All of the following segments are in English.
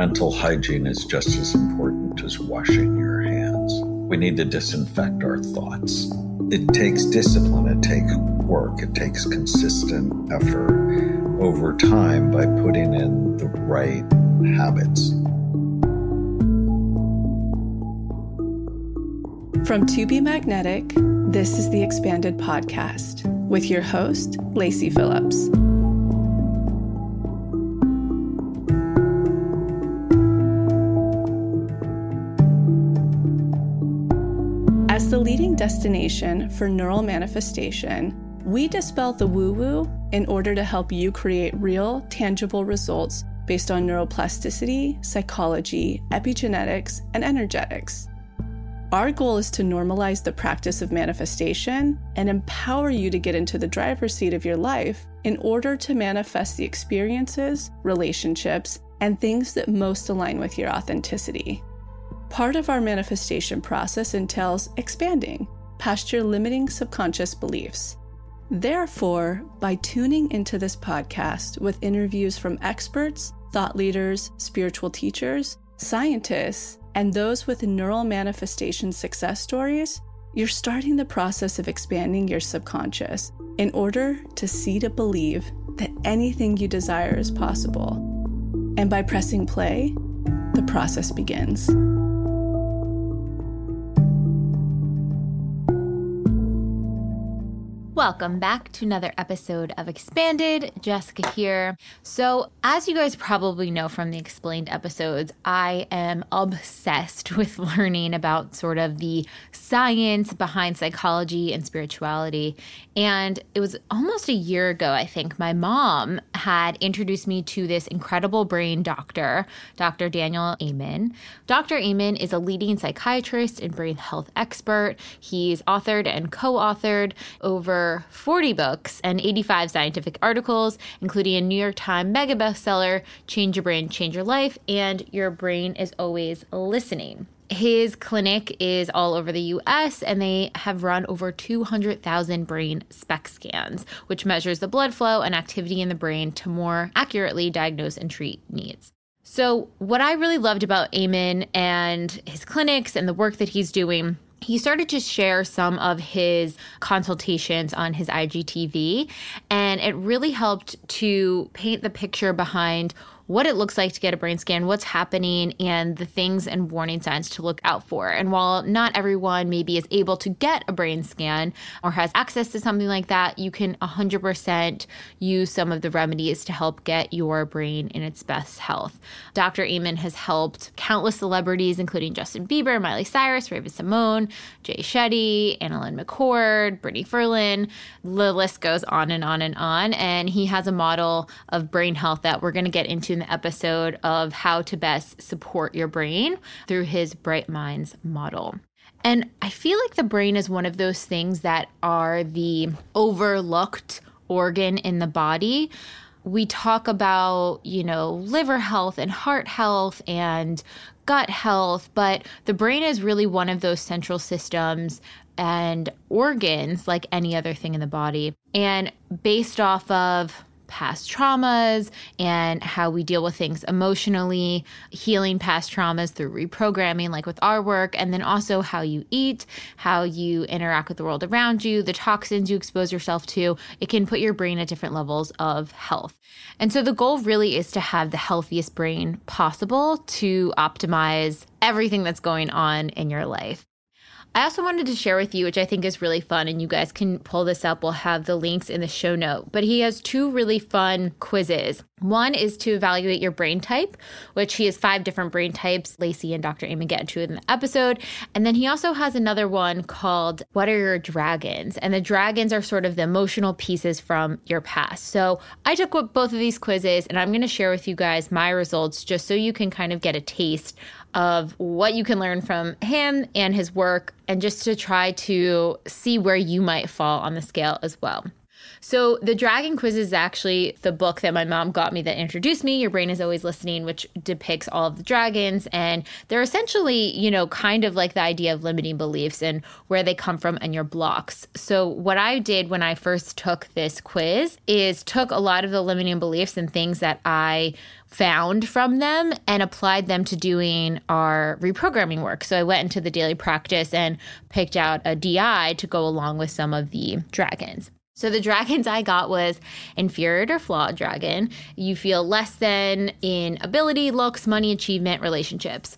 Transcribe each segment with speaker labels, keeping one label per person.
Speaker 1: Mental hygiene is just as important as washing your hands. We need to disinfect our thoughts. It takes discipline, it takes work, it takes consistent effort over time by putting in the right habits.
Speaker 2: From To Be Magnetic, this is the Expanded Podcast with your host, Lacy Phillips. Destination for neural manifestation, we dispel the woo woo in order to help you create real, tangible results based on neuroplasticity, psychology, epigenetics, and energetics. Our goal is to normalize the practice of manifestation and empower you to get into the driver's seat of your life in order to manifest the experiences, relationships, and things that most align with your authenticity. Part of our manifestation process entails expanding past your limiting subconscious beliefs. Therefore, by tuning into this podcast with interviews from experts, thought leaders, spiritual teachers, scientists, and those with neural manifestation success stories, you're starting the process of expanding your subconscious in order to see to believe that anything you desire is possible. And by pressing play, the process begins.
Speaker 3: Welcome back to another episode of Expanded. Jessica here. So, as you guys probably know from the explained episodes, I am obsessed with learning about sort of the science behind psychology and spirituality. And it was almost a year ago, I think, my mom had introduced me to this incredible brain doctor, Dr. Daniel Amen. Dr. Amen is a leading psychiatrist and brain health expert. He's authored and co authored over 40 books and 85 scientific articles, including a New York Times mega bestseller, Change Your Brain, Change Your Life, and Your Brain is Always Listening. His clinic is all over the US and they have run over 200,000 brain SPECT scans, which measures the blood flow and activity in the brain to more accurately diagnose and treat needs. So, what I really loved about Amen and his clinics and the work that he's doing he started to share some of his consultations on his IGTV, and it really helped to paint the picture behind what it looks like to get a brain scan, what's happening, and the things and warning signs to look out for. And while not everyone maybe is able to get a brain scan or has access to something like that, you can 100% use some of the remedies to help get your brain in its best health. Dr. Amen has helped countless celebrities, including Justin Bieber, Miley Cyrus, Raven-Symoné, Jay Shetty, AnnaLynne McCord, Brittany Furlan. The list goes on and on and on. And he has a model of brain health that we're going to get into episode of how to best support your brain through his Bright Minds model. And I feel like the brain is one of those things that are the overlooked organ in the body. We talk about, you know, liver health and heart health and gut health, but the brain is really one of those central systems and organs like any other thing in the body. And based off of past traumas and how we deal with things emotionally, healing past traumas through reprogramming, like with our work, and then also how you eat, how you interact with the world around you, the toxins you expose yourself to. It can put your brain at different levels of health. And so the goal really is to have the healthiest brain possible to optimize everything that's going on in your life. I also wanted to share with you, which I think is really fun, and you guys can pull this up. We'll have the links in the show note. But he has two really fun quizzes. One is to evaluate your brain type, which he has five different brain types. Lacy and Dr. Amen get into in the episode. And then he also has another one called What Are Your Dragons? And the dragons are sort of the emotional pieces from your past. So I took both of these quizzes and I'm going to share with you guys my results just so you can kind of get a taste of what you can learn from him and his work, and just to try to see where you might fall on the scale as well. So, The Dragon Quiz is actually the book that my mom got me that introduced me. Your Brain is Always Listening, which depicts all of the dragons. And they're essentially, you know, kind of like the idea of limiting beliefs and where they come from and your blocks. So, what I did when I first took this quiz is took a lot of the limiting beliefs and things that I found from them and applied them to doing our reprogramming work. So I went into the daily practice and picked out a DI to go along with some of the dragons. So the dragons I got was inferior or flawed dragon. You feel less than in ability, looks, money, achievement, relationships.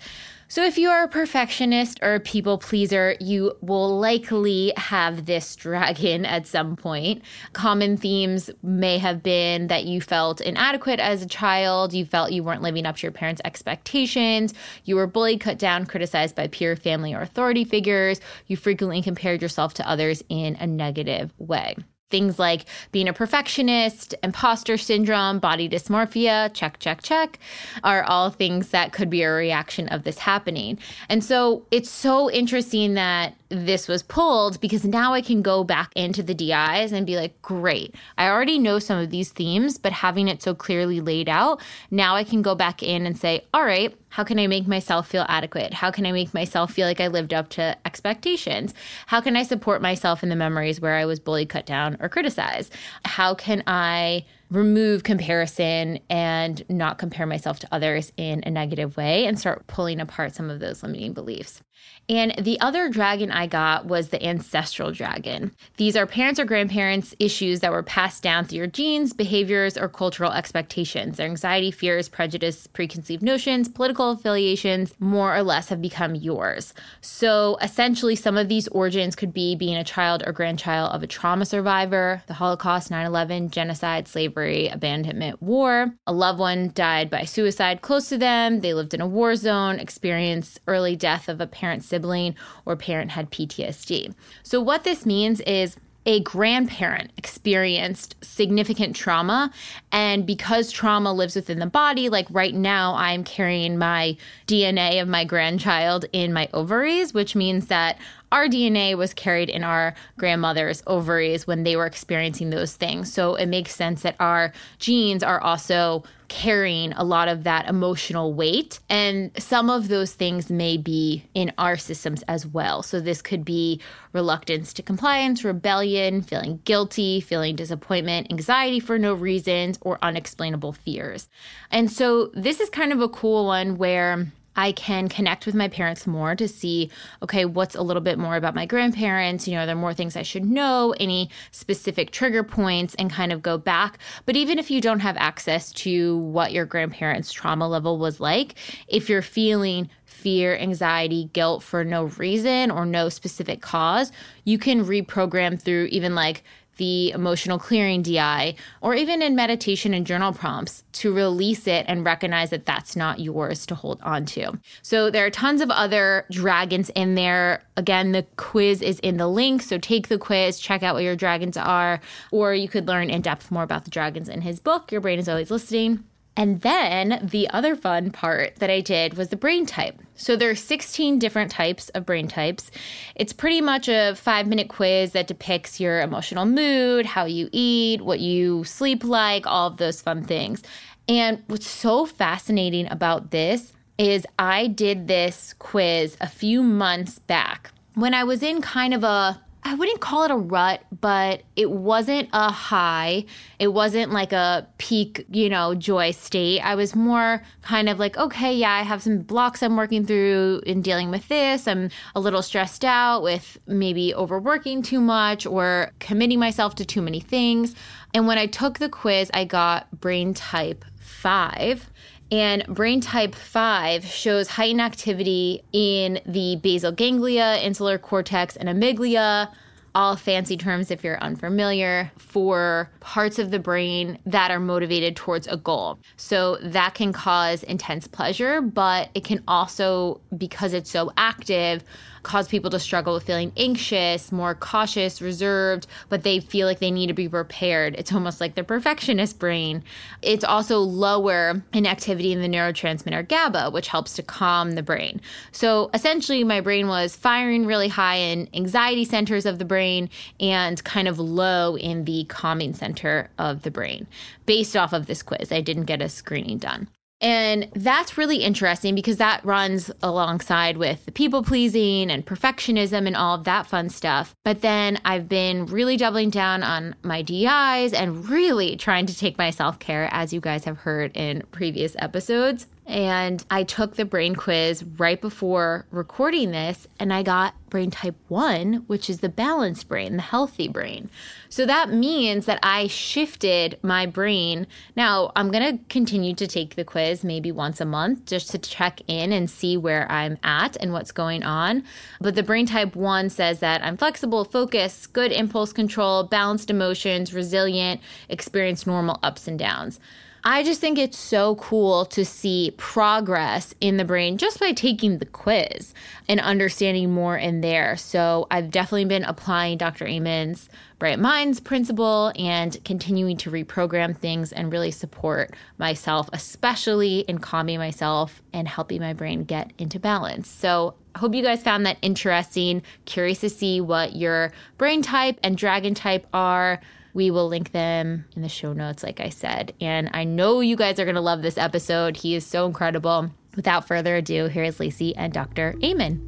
Speaker 3: So, if you are a perfectionist or a people pleaser, you will likely have this dragon at some point. Common themes may have been that you felt inadequate as a child, you felt you weren't living up to your parents' expectations, you were bullied, cut down, criticized by peer, family, or authority figures, you frequently compared yourself to others in a negative way. Things like being a perfectionist, imposter syndrome, body dysmorphia, check, check, check, are all things that could be a reaction of this happening. And so it's so interesting that this was pulled because now I can go back into the DIs and be like, great, I already know some of these themes, but having it so clearly laid out, now I can go back in and say, all right, how can I make myself feel adequate? How can I make myself feel like I lived up to expectations? How can I support myself in the memories where I was bullied, cut down, or criticized? How can I remove comparison and not compare myself to others in a negative way and start pulling apart some of those limiting beliefs? And the other dragon I got was the ancestral dragon. These are parents or grandparents' issues that were passed down through your genes, behaviors, or cultural expectations. Their anxiety, fears, prejudice, preconceived notions, political affiliations, more or less have become yours. So essentially, some of these origins could be being a child or grandchild of a trauma survivor, the Holocaust, 9 11, genocide, slavery, abandonment, war. A loved one died by suicide close to them. They lived in a war zone, experienced early death of a parent sibling or parent had PTSD. So, what this means is a grandparent experienced significant trauma. And because trauma lives within the body, like right now, I'm carrying my DNA of my grandchild in my ovaries, which means that our DNA was carried in our grandmother's ovaries when they were experiencing those things. So it makes sense that our genes are also carrying a lot of that emotional weight. And some of those things may be in our systems as well. So this could be reluctance to compliance, rebellion, feeling guilty, feeling disappointment, anxiety for no reasons, or unexplainable fears. And so this is kind of a cool one where I can connect with my parents more to see, okay, what's a little bit more about my grandparents? You know, are there more things I should know? Any specific trigger points and kind of go back. But even if you don't have access to what your grandparents' trauma level was like, if you're feeling fear, anxiety, guilt for no reason or no specific cause, you can reprogram through even like the emotional clearing DI, or even in meditation and journal prompts to release it and recognize that that's not yours to hold on to. So there are tons of other dragons in there. Again, the quiz is in the link. So take the quiz, check out what your dragons are, or you could learn in depth more about the dragons in his book. Your brain is always listening. And then the other fun part that I did was the brain type. So there are 16 different types of brain types. It's pretty much a five minute quiz that depicts your emotional mood, how you eat, what you sleep like, all of those fun things. And what's so fascinating about this is I did this quiz a few months back when I was in kind of a I wouldn't call it a rut, but it wasn't a high. It wasn't like a peak, you know, joy state. I was more kind of like, okay, yeah, I have some blocks I'm working through in dealing with this. I'm a little stressed out with maybe overworking too much or committing myself to too many things. And when I took the quiz, I got brain type five. And brain type 5 shows heightened activity in the basal ganglia, insular cortex, and amygdala, all fancy terms if you're unfamiliar, for parts of the brain that are motivated towards a goal. So that can cause intense pleasure, but it can also, because it's so active, cause people to struggle with feeling anxious, more cautious, reserved, but they feel like they need to be prepared. It's almost like their perfectionist brain. It's also lower in activity in the neurotransmitter GABA, which helps to calm the brain. So essentially, my brain was firing really high in anxiety centers of the brain and kind of low in the calming center of the brain based off of this quiz. I didn't get a screening done. And that's really interesting because that runs alongside with the people pleasing and perfectionism and all of that fun stuff. But then I've been really doubling down on my DIs and really trying to take my self care, as you guys have heard in previous episodes. And I took the brain quiz right before recording this, and I got brain type 1, which is the balanced brain, the healthy brain. So that means that I shifted my brain. Now, I'm going to continue to take the quiz maybe once a month just to check in and see where I'm at and what's going on. But the brain type 1 says that I'm flexible, focused, good impulse control, balanced emotions, resilient, experience normal ups and downs. I just think it's so cool to see progress in the brain just by taking the quiz and understanding more in there. So I've definitely been applying Dr. Amen's Bright Minds principle and continuing to reprogram things and really support myself, especially in calming myself and helping my brain get into balance. So I hope you guys found that interesting. Curious to see what your brain type and dragon type are. We will link them in the show notes, like I said. And I know you guys are going to love this episode. He is so incredible. Without further ado, here is Lacy and Dr. Amen.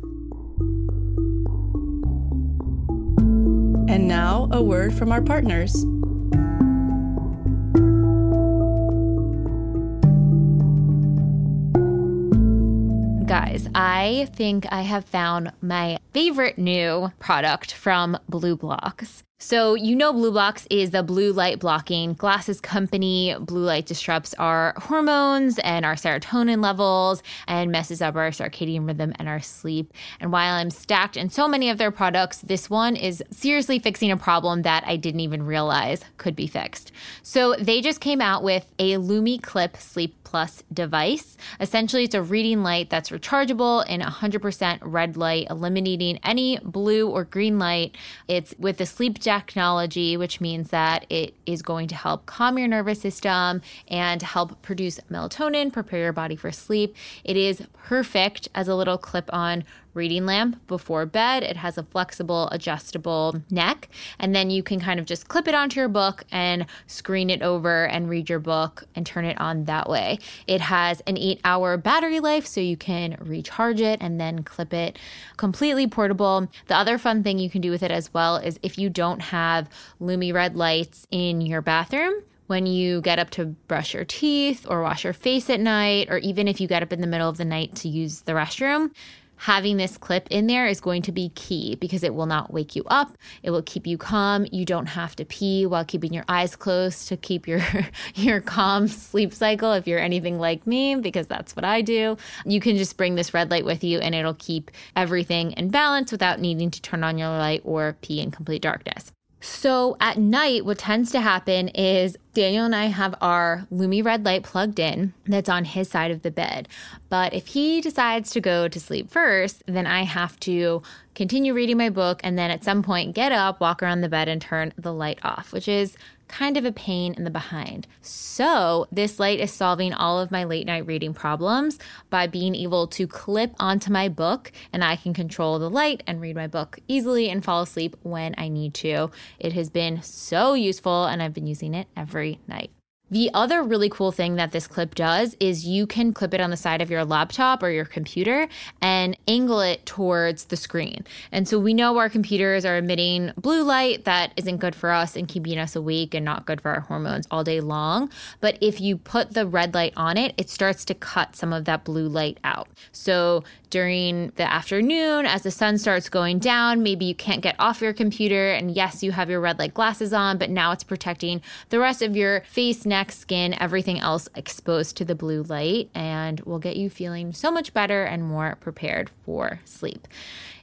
Speaker 2: And now, a word from our partners.
Speaker 3: Guys, I think I have found my favorite new product from BLUblox. So, you know, BLUblox is the blue light blocking glasses company. Blue light disrupts our hormones and our serotonin levels and messes up our circadian rhythm and our sleep. And while I'm stacked in so many of their products, this one is seriously fixing a problem that I didn't even realize could be fixed. So, they just came out with a Lumi Clip Sleep Plus device. Essentially, it's a reading light that's rechargeable in 100% red light, eliminating any blue or green light. It's with the sleep technology, which means that it is going to help calm your nervous system and help produce melatonin, prepare your body for sleep. It is perfect as a little clip on reading lamp before bed. It has a flexible, adjustable neck, and then you can kind of just clip it onto your book and screen it over and read your book and turn it on that way. It has an eight hour battery life, so you can recharge it and then clip it completely portable. The other fun thing you can do with it as well is if you don't have Lumi red lights in your bathroom, when you get up to brush your teeth or wash your face at night, or even if you get up in the middle of the night to use the restroom, having this clip in there is going to be key because it will not wake you up. It will keep you calm. You don't have to pee while keeping your eyes closed to keep your your calm sleep cycle if you're anything like me because that's what I do. You can just bring this red light with you and it'll keep everything in balance without needing to turn on your light or pee in complete darkness. So at night, what tends to happen is Daniel and I have our Lumi red light plugged in that's on his side of the bed. But if he decides to go to sleep first, then I have to continue reading my book and then at some point get up, walk around the bed, and turn the light off, which is kind of a pain in the behind. So, this light is solving all of my late night reading problems by being able to clip onto my book and I can control the light and read my book easily and fall asleep when I need to. It has been so useful and I've been using it every night. The other really cool thing that this clip does is you can clip it on the side of your laptop or your computer and angle it towards the screen. And so we know our computers are emitting blue light that isn't good for us and keeping us awake and not good for our hormones all day long. But if you put the red light on it, it starts to cut some of that blue light out. So during the afternoon, as the sun starts going down, maybe you can't get off your computer. And yes, you have your red light glasses on, but now it's protecting the rest of your face, neck, skin, everything else exposed to the blue light, and will get you feeling so much better and more prepared for sleep.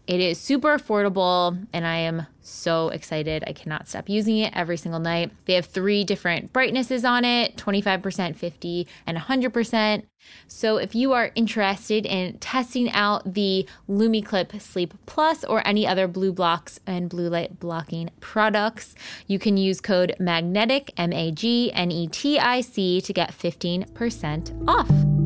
Speaker 3: It is super affordable, and I am so excited. I cannot stop using it every single night. They have three different brightnesses on it 25%, 50, and 100%. So if you are interested in testing out the LumiClip Sleep Plus or any other BLUblox and blue light blocking products, you can use code MAGNETIC, M A G N E T I C, to get 15% off.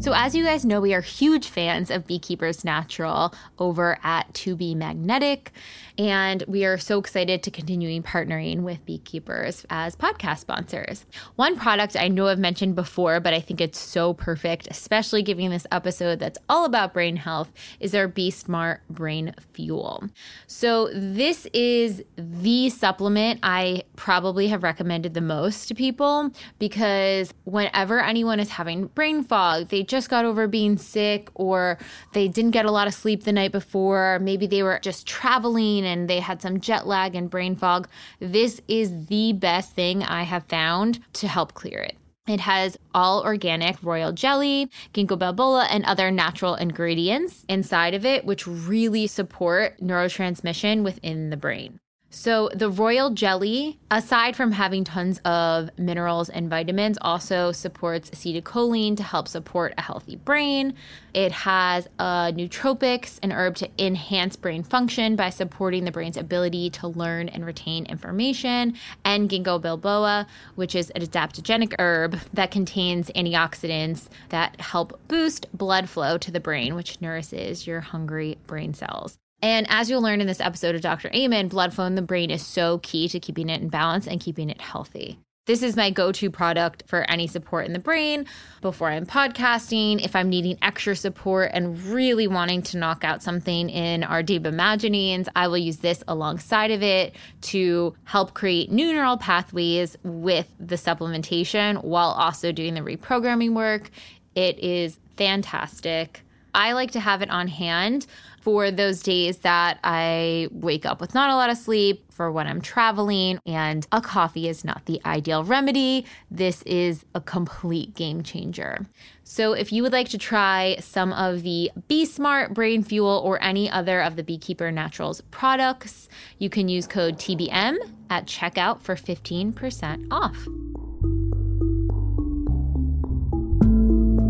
Speaker 3: So, as you guys know, we are huge fans of Beekeepers Natural over at To Be Magnetic. And we are so excited to continuing partnering with Beekeepers as podcast sponsors. One product I know I've mentioned before, but I think it's so perfect, especially giving this episode that's all about brain health, is our Be Smart Brain Fuel. So, this is the supplement I probably have recommended the most to people because whenever anyone is having brain fog, they just got over being sick or they didn't get a lot of sleep the night before, maybe they were just traveling and they had some jet lag and brain fog, this is the best thing I have found to help clear it. It has all organic royal jelly, ginkgo biloba, and other natural ingredients inside of it, which really support neurotransmission within the brain. So, the royal jelly, aside from having tons of minerals and vitamins, also supports acetylcholine to help support a healthy brain. It has a nootropics, an herb to enhance brain function by supporting the brain's ability to learn and retain information, and ginkgo biloba, which is an adaptogenic herb that contains antioxidants that help boost blood flow to the brain, which nourishes your hungry brain cells. And as you'll learn in this episode of Dr. Amen, blood flow in the brain is so key to keeping it in balance and keeping it healthy. This is my go to product for any support in the brain before I'm podcasting, if I'm needing extra support and really wanting to knock out something in our deep imaginings. I will use this alongside of it to help create new neural pathways with the supplementation while also doing the reprogramming work. It is fantastic. I like to have it on hand for those days that I wake up with not a lot of sleep, for when I'm traveling, and a coffee is not the ideal remedy. This is a complete game changer. So, if you would like to try some of the Be Smart Brain Fuel or any other of the Beekeeper Naturals products, you can use code TBM at checkout for 15% off.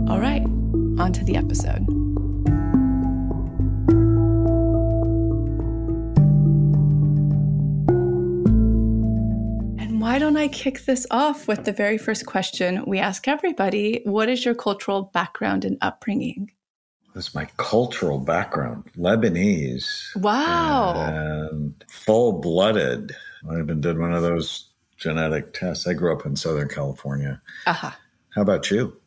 Speaker 2: All right, on to the episode. Why don't I kick this off with the very first question we ask everybody? What is your cultural background and upbringing?
Speaker 1: That's my cultural background Lebanese.
Speaker 2: Wow.
Speaker 1: And full blooded. I even did one of those genetic tests. I grew up in Southern California.
Speaker 2: Uh-huh.
Speaker 1: How about you?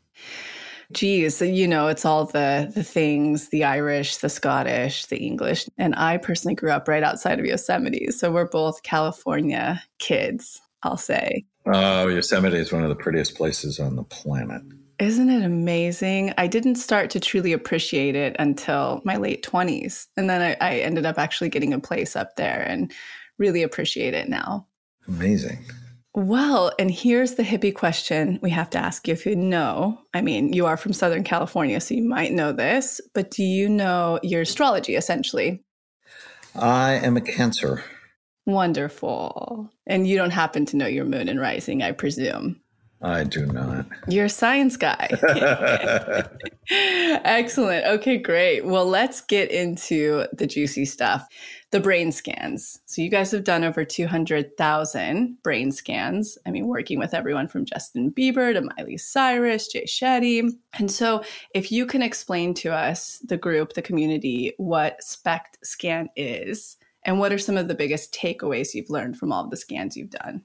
Speaker 2: Geez, you know, it's all the the things, the Irish, the Scottish, the English. And I personally grew up right outside of Yosemite. So we're both California kids. I'll say.
Speaker 1: Oh, Yosemite is one of the prettiest places on the planet.
Speaker 2: Isn't it amazing? I didn't start to truly appreciate it until my late 20s. And then I, I ended up actually getting a place up there and really appreciate it now.
Speaker 1: Amazing.
Speaker 2: Well, and here's the hippie question we have to ask you if you know. I mean, you are from Southern California, so you might know this, but do you know your astrology essentially?
Speaker 1: I am a Cancer.
Speaker 2: Wonderful. And you don't happen to know your moon and rising, I presume.
Speaker 1: I do not.
Speaker 2: You're a science guy. Excellent. Okay, great. Well, let's get into the juicy stuff the brain scans. So, you guys have done over 200,000 brain scans. I mean, working with everyone from Justin Bieber to Miley Cyrus, Jay Shetty. And so, if you can explain to us, the group, the community, what SPECT scan is and what are some of the biggest takeaways you've learned from all of the scans you've done?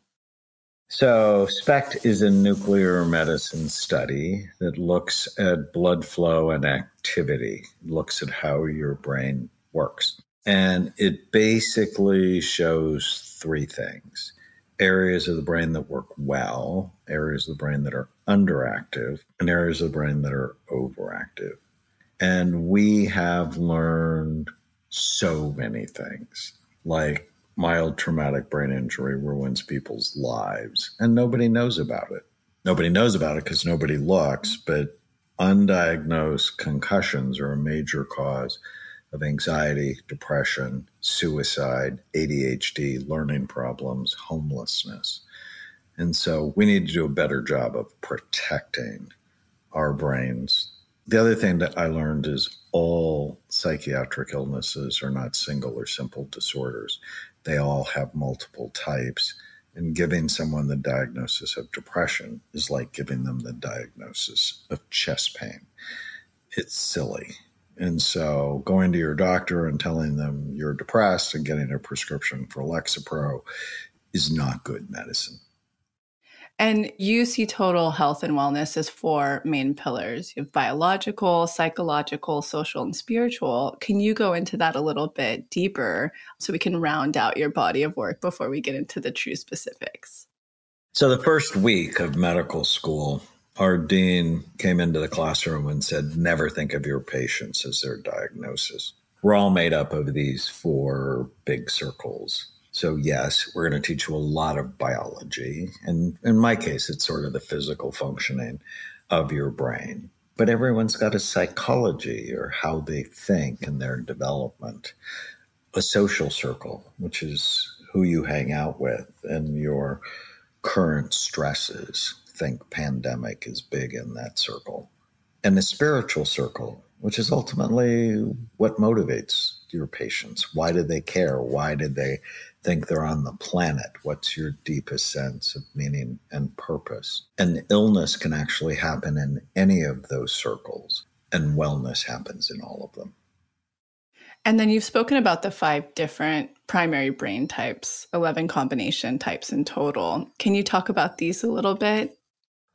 Speaker 1: So, SPECT is a nuclear medicine study that looks at blood flow and activity, looks at how your brain works. And it basically shows three things areas of the brain that work well, areas of the brain that are underactive, and areas of the brain that are overactive. And we have learned so many things, like mild traumatic brain injury ruins people's lives, and nobody knows about it. Nobody knows about it because nobody looks, but undiagnosed concussions are a major cause of anxiety, depression, suicide, ADHD, learning problems, homelessness. And so we need to do a better job of protecting our brains the other thing that I learned is all psychiatric illnesses are not single or simple disorders. They all have multiple types, And giving someone the diagnosis of depression is like giving them the diagnosis of chest pain. It's silly. And so going to your doctor and telling them you're depressed and getting a prescription for Lexapro is not good medicine.
Speaker 2: And you see total health and wellness as four main pillars. You have biological, psychological, social, and spiritual. Can you go into that a little bit deeper so we can round out your body of work before we get into the true specifics?
Speaker 1: So, the first week of medical school, our dean came into the classroom and said, Never think of your patients as their diagnosis. We're all made up of these four big circles so, yes, we're going to teach you a lot of biology. And in my case, it's sort of the physical functioning of your brain. But everyone's got a psychology or how they think and their development, a social circle, which is who you hang out with and your current stresses. Think pandemic is big in that circle. And the spiritual circle, which is ultimately what motivates your patients. Why do they care? Why did they think they're on the planet? What's your deepest sense of meaning and purpose? And illness can actually happen in any of those circles, and wellness happens in all of them.
Speaker 2: And then you've spoken about the five different primary brain types, 11 combination types in total. Can you talk about these a little bit?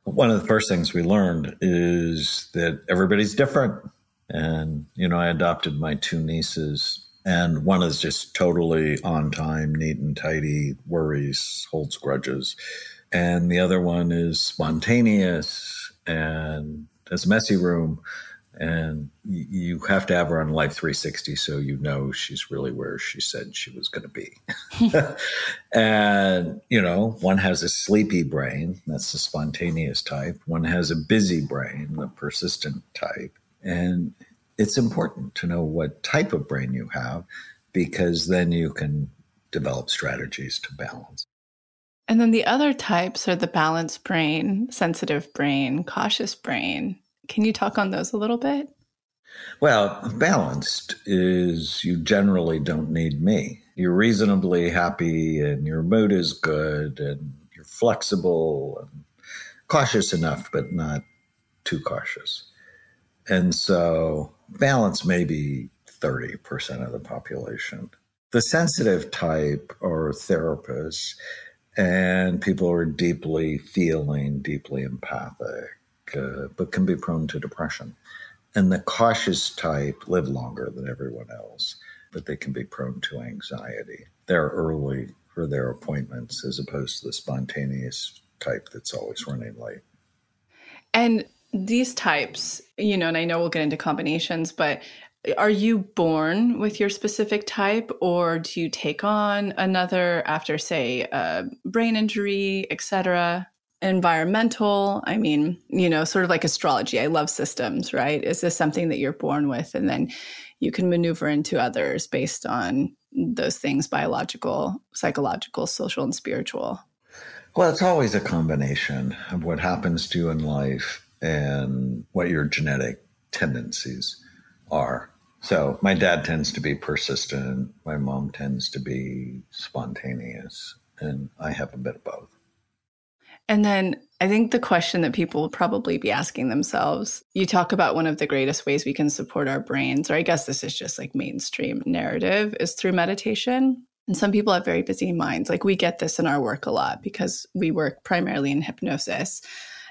Speaker 1: One of the first things we learned is that everybody's different. And, you know, I adopted my two nieces and one is just totally on time, neat and tidy, worries, holds grudges. And the other one is spontaneous and has a messy room. And you have to have her on Life 360 so you know she's really where she said she was going to be. and, you know, one has a sleepy brain, that's the spontaneous type. One has a busy brain, the persistent type. And it's important to know what type of brain you have because then you can develop strategies to balance.
Speaker 2: And then the other types are the balanced brain, sensitive brain, cautious brain. Can you talk on those a little bit?
Speaker 1: Well, balanced is you generally don't need me. You're reasonably happy and your mood is good and you're flexible and cautious enough, but not too cautious. And so balance maybe 30% of the population. The sensitive type are therapists and people who are deeply feeling, deeply empathic, uh, but can be prone to depression. And the cautious type live longer than everyone else, but they can be prone to anxiety. They're early for their appointments as opposed to the spontaneous type that's always running late.
Speaker 2: And these types, you know, and I know we'll get into combinations, but are you born with your specific type or do you take on another after say a brain injury, etc.? Environmental, I mean, you know, sort of like astrology. I love systems, right? Is this something that you're born with and then you can maneuver into others based on those things biological, psychological, social and spiritual?
Speaker 1: Well, it's always a combination of what happens to you in life and what your genetic tendencies are. So my dad tends to be persistent. My mom tends to be spontaneous, and I have a bit of both.
Speaker 2: And then I think the question that people will probably be asking themselves you talk about one of the greatest ways we can support our brains, or I guess this is just like mainstream narrative, is through meditation. And some people have very busy minds. Like we get this in our work a lot because we work primarily in hypnosis.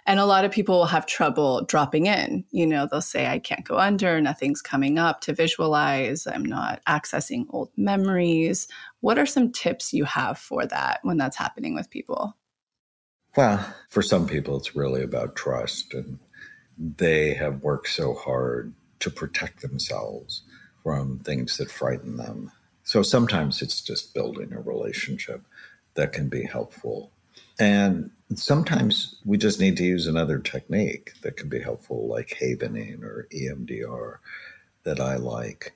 Speaker 2: And a lot of people will have trouble dropping in. You know, they'll say, I can't go under, nothing's coming up to visualize, I'm not accessing old memories. What are some tips you have for that when that's happening with people?
Speaker 1: Well, for some people, it's really about trust. And they have worked so hard to protect themselves from things that frighten them. So sometimes it's just building a relationship that can be helpful. And sometimes we just need to use another technique that can be helpful, like havening or EMDR, that I like.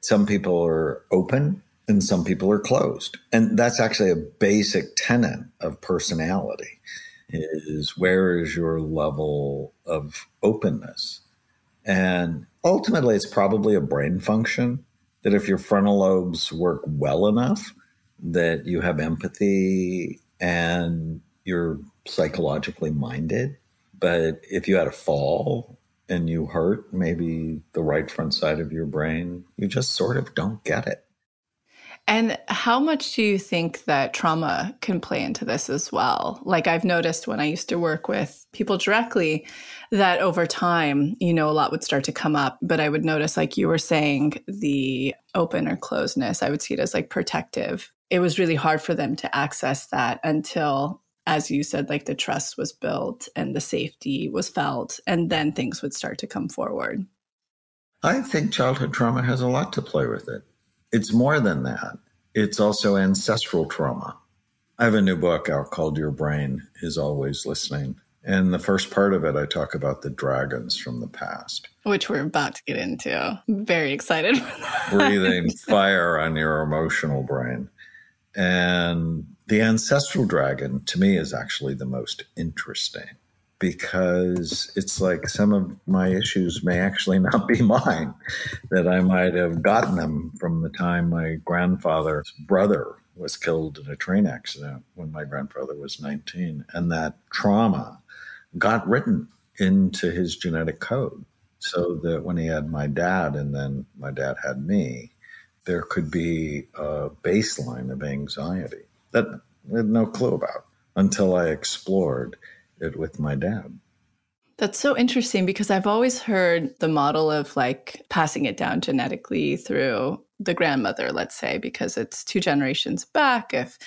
Speaker 1: Some people are open and some people are closed. And that's actually a basic tenet of personality is where is your level of openness? And ultimately it's probably a brain function that if your frontal lobes work well enough that you have empathy and you're psychologically minded. But if you had a fall and you hurt maybe the right front side of your brain, you just sort of don't get it.
Speaker 2: And how much do you think that trauma can play into this as well? Like I've noticed when I used to work with people directly that over time, you know, a lot would start to come up, but I would notice like you were saying the open or closedness, I would see it as like protective. It was really hard for them to access that until as you said like the trust was built and the safety was felt and then things would start to come forward.
Speaker 1: I think childhood trauma has a lot to play with it it's more than that. It's also ancestral trauma. I have a new book out called Your Brain is Always Listening. And the first part of it, I talk about the dragons from the past,
Speaker 2: which we're about to get into. very excited
Speaker 1: Breathing fire on your emotional brain. And the ancestral dragon, to me, is actually the most interesting because it's like some of my issues may actually not be mine, that I might have gotten them from the time my grandfather's brother was killed in a train accident when my grandfather was 19. And that trauma got written into his genetic code so that when he had my dad and then my dad had me, there could be a baseline of anxiety that I had no clue about until I explored it with my dad.
Speaker 2: That's so interesting because I've always heard the model of like passing it down genetically through the grandmother, let's say, because it's two generations back. If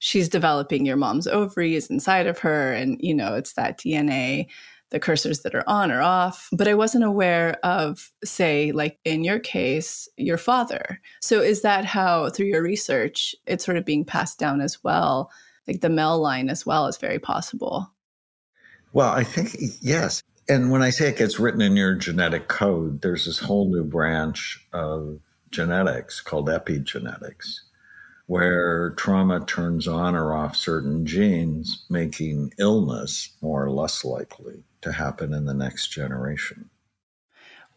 Speaker 2: she's developing your mom's ovaries inside of her, and you know, it's that DNA, the cursors that are on or off. But I wasn't aware of, say, like in your case, your father. So is that how, through your research, it's sort of being passed down as well? Like the male line as well is very possible.
Speaker 1: Well, I think, yes. And when I say it gets written in your genetic code, there's this whole new branch of genetics called epigenetics, where trauma turns on or off certain genes, making illness more or less likely to happen in the next generation.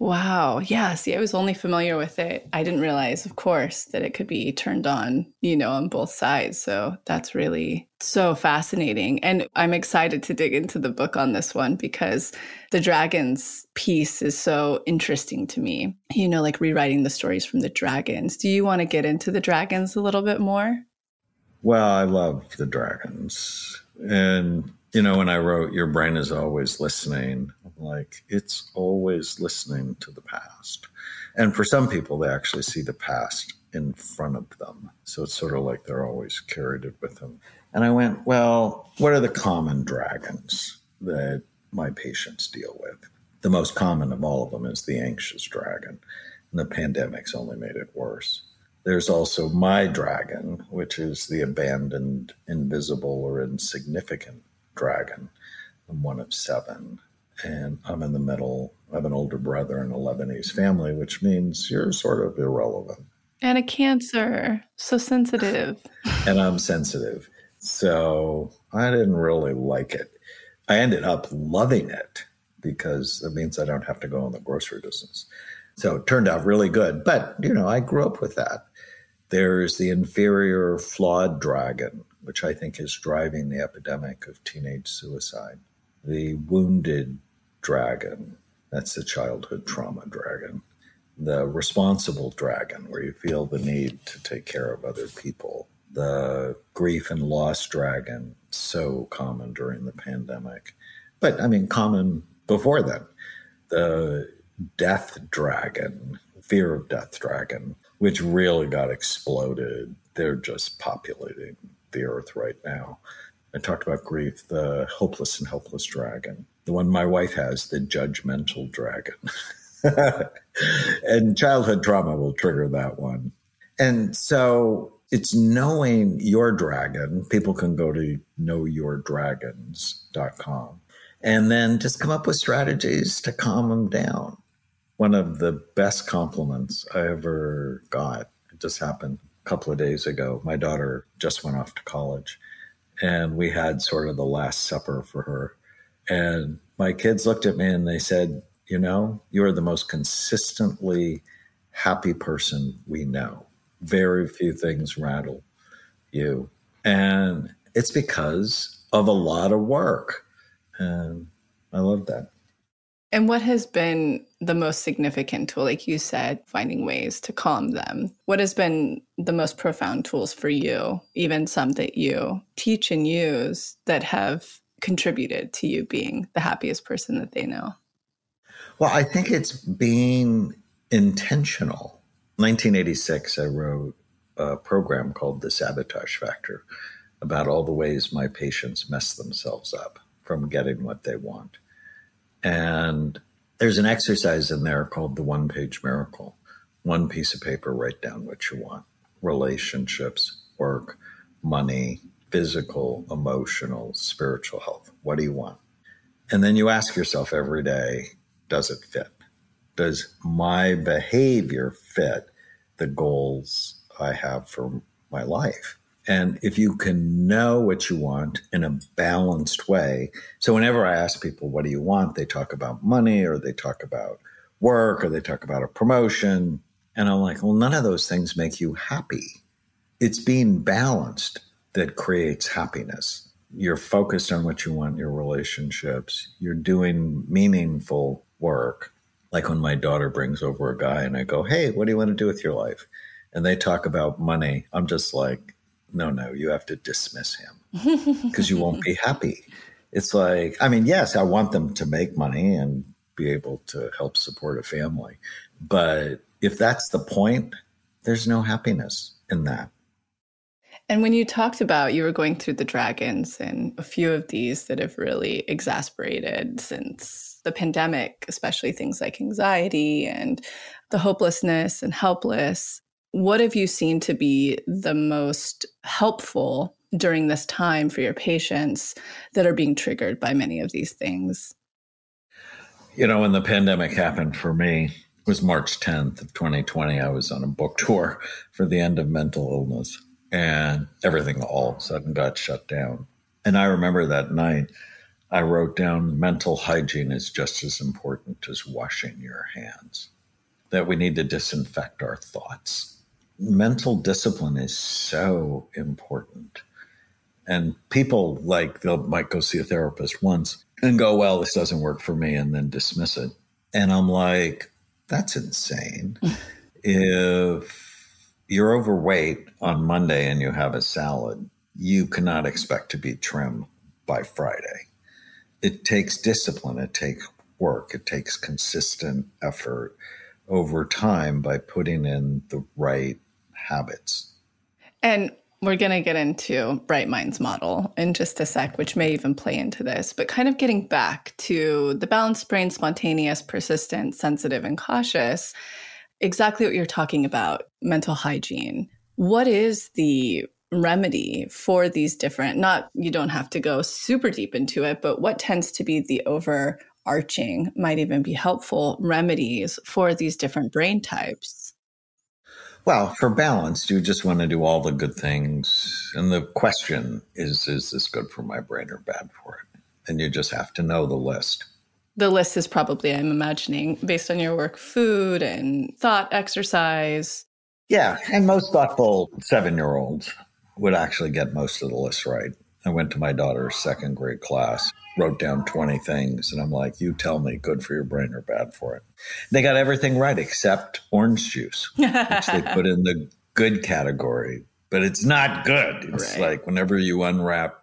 Speaker 2: Wow. Yeah. See, I was only familiar with it. I didn't realize, of course, that it could be turned on, you know, on both sides. So that's really so fascinating. And I'm excited to dig into the book on this one because the dragons piece is so interesting to me. You know, like rewriting the stories from the dragons. Do you want to get into the dragons a little bit more?
Speaker 1: Well, I love the dragons. And you know, when I wrote Your Brain is Always Listening, like, it's always listening to the past. And for some people, they actually see the past in front of them. So it's sort of like they're always carried it with them. And I went, well, what are the common dragons that my patients deal with? The most common of all of them is the anxious dragon. And the pandemic's only made it worse. There's also my dragon, which is the abandoned, invisible, or insignificant dragon. I'm one of seven, and I'm in the middle. I have an older brother in a Lebanese family, which means you're sort of irrelevant.
Speaker 2: And a cancer, so sensitive.
Speaker 1: and I'm sensitive. So I didn't really like it. I ended up loving it because it means I don't have to go in the grocery business. So it turned out really good. But, you know, I grew up with that. There's the inferior flawed dragon, which I think is driving the epidemic of teenage suicide. The wounded dragon, that's the childhood trauma dragon. The responsible dragon, where you feel the need to take care of other people. The grief and loss dragon, so common during the pandemic. But I mean, common before then. The death dragon, fear of death dragon, which really got exploded. They're just populating the earth right now. I talked about grief, the hopeless and helpless dragon, the one my wife has, the judgmental dragon. and childhood trauma will trigger that one. And so it's knowing your dragon. People can go to knowyourdragons.com and then just come up with strategies to calm them down. One of the best compliments I ever got, it just happened a couple of days ago. My daughter just went off to college, and we had sort of the last supper for her. And my kids looked at me and they said, You know, you're the most consistently happy person we know. Very few things rattle you. And It's because of a lot of work. And I love that.
Speaker 2: And what has been the most significant tool, like you said, finding ways to calm them? What has been the most profound tools for you, even some that you teach and use that have contributed to you being the happiest person that they know?
Speaker 1: Well, I think it's being intentional. 1986, I wrote a program called The Sabotage Factor about all the ways my patients mess themselves up from getting what they want. And there's an exercise in there called the one page miracle. One piece of paper, write down what you want relationships, work, money, physical, emotional, spiritual health. What do you want? And then you ask yourself every day, does it fit? Does my behavior fit the goals I have for my life? And if you can know what you want in a balanced way. So, whenever I ask people, what do you want? They talk about money or they talk about work or they talk about a promotion. And I'm like, well, none of those things make you happy. It's being balanced that creates happiness. You're focused on what you want, in your relationships, you're doing meaningful work. Like when my daughter brings over a guy and I go, hey, what do you want to do with your life? And they talk about money. I'm just like, no, no, you have to dismiss him because you won't be happy. It's like, I mean, yes, I want them to make money and be able to help support a family. But if that's the point, there's no happiness in that.
Speaker 2: And when you talked about you were going through the dragons and a few of these that have really exasperated since the pandemic, especially things like anxiety and the hopelessness and helpless, what have you seen to be the most helpful during this time for your patients that are being triggered by many of these things?
Speaker 1: You know, when the pandemic happened for me, it was March 10th of 2020. I was on a book tour for the end of mental illness, and everything all of a sudden got shut down. And I remember that night, I wrote down mental hygiene is just as important as washing your hands, that we need to disinfect our thoughts mental discipline is so important. And people like they might go see a therapist once and go, well, this doesn't work for me, and then dismiss it. And I'm like, that's insane. if you're overweight on Monday and you have a salad, you cannot expect to be trim by Friday. It takes discipline, it takes work, it takes consistent effort over time by putting in the right habits.
Speaker 2: And we're going to get into Bright Minds model in just a sec, which may even play into this, but kind of getting back to the balanced brain, spontaneous, persistent, sensitive, and cautious, exactly what you're talking about mental hygiene. What is the remedy for these different, not you don't have to go super deep into it, but what tends to be the overarching, might even be helpful remedies for these different brain types?
Speaker 1: Well, for balance, you just want to do all the good things. And the question is is this good for my brain or bad for it? And you just have to know the list.
Speaker 2: The list is probably, I'm imagining, based on your work, food and thought exercise.
Speaker 1: Yeah. And most thoughtful seven year olds would actually get most of the list right. I went to my daughter's second grade class wrote down 20 things. And I'm like, you tell me, good for your brain or bad for it. They got everything right except orange juice, which they put in the good category, but it's not good. It's right. like whenever you unwrap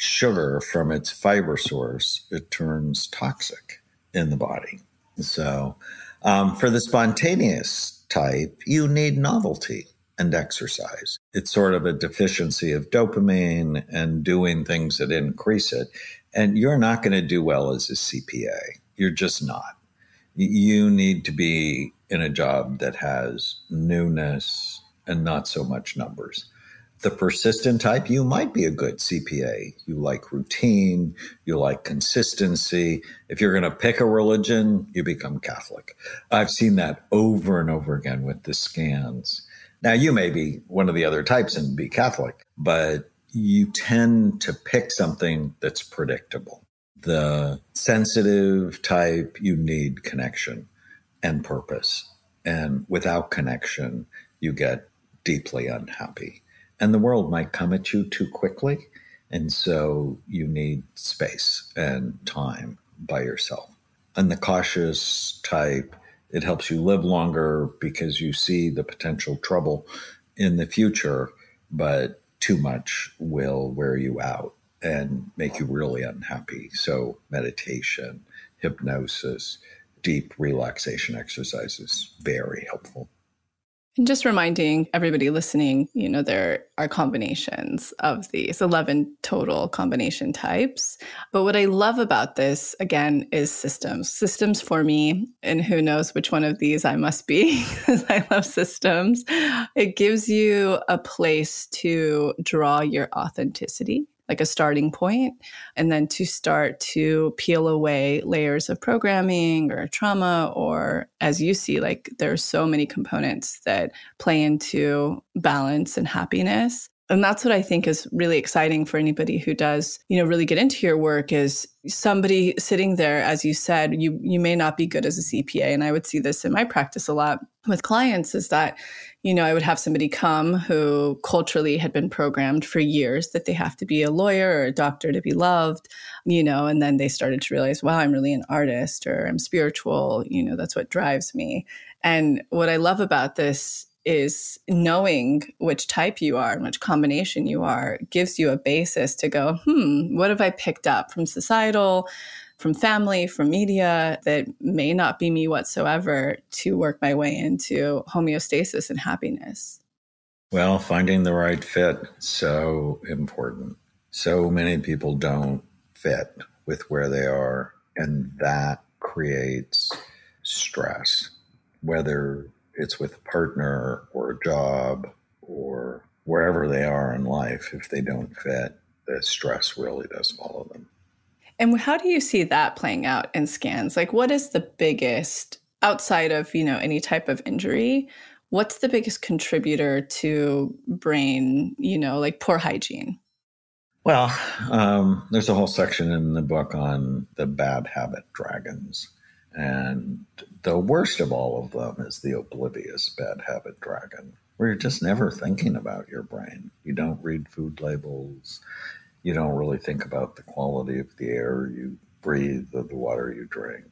Speaker 1: sugar from its fiber source, it turns toxic in the body. So, um, for the spontaneous type, you need novelty and exercise. It's sort of a deficiency of dopamine and doing things that increase it. And you're not going to do well as a CPA. You're just not. You need to be in a job that has newness and not so much numbers. The persistent type, you might be a good CPA. You like routine, you like consistency. If you're going to pick a religion, you become Catholic. I've seen that over and over again with the scans. Now, you may be one of the other types and be Catholic, but you tend to pick something that's predictable. The sensitive type, you need connection and purpose. And without connection, you get deeply unhappy. And the world might come at you too quickly. And so you need space and time by yourself. And the cautious type, it helps you live longer because you see the potential trouble in the future, but too much will wear you out and make you really unhappy. So, meditation, hypnosis, deep relaxation exercises, very helpful.
Speaker 2: Just reminding everybody listening, you know, there are combinations of these 11 total combination types. But what I love about this, again, is systems. Systems for me, and who knows which one of these I must be, because I love systems. It gives you a place to draw your authenticity like a starting point, and then to start to peel away layers of programming or trauma, or as you see, like there's so many components that play into balance and happiness. And that's what I think is really exciting for anybody who does, you know, really get into your work is somebody sitting there, as you said, you you may not be good as a CPA. And I would see this in my practice a lot with clients is that you know, I would have somebody come who culturally had been programmed for years that they have to be a lawyer or a doctor to be loved, you know, and then they started to realize, wow, I'm really an artist or I'm spiritual, you know, that's what drives me. And what I love about this is knowing which type you are and which combination you are gives you a basis to go, hmm, what have I picked up from societal? from family, from media that may not be me whatsoever to work my way into homeostasis and happiness?
Speaker 1: Well, finding the right fit so important. So many people don't fit with where they are, and that creates stress, whether it's with a partner or a job or wherever they are in life. If they don't fit, the stress really does follow them.
Speaker 2: And how do you see that playing out in scans? Like, what is the biggest, outside of, you know, any type of injury, what's the biggest contributor to brain, you know, like poor hygiene?
Speaker 1: Well, um, there's a whole section in the book on the bad habit dragons. And the worst of all of them is the oblivious bad habit dragon, where you're just never thinking about your brain. You don't read food labels you don't really think about the quality of the air you breathe or the water you drink.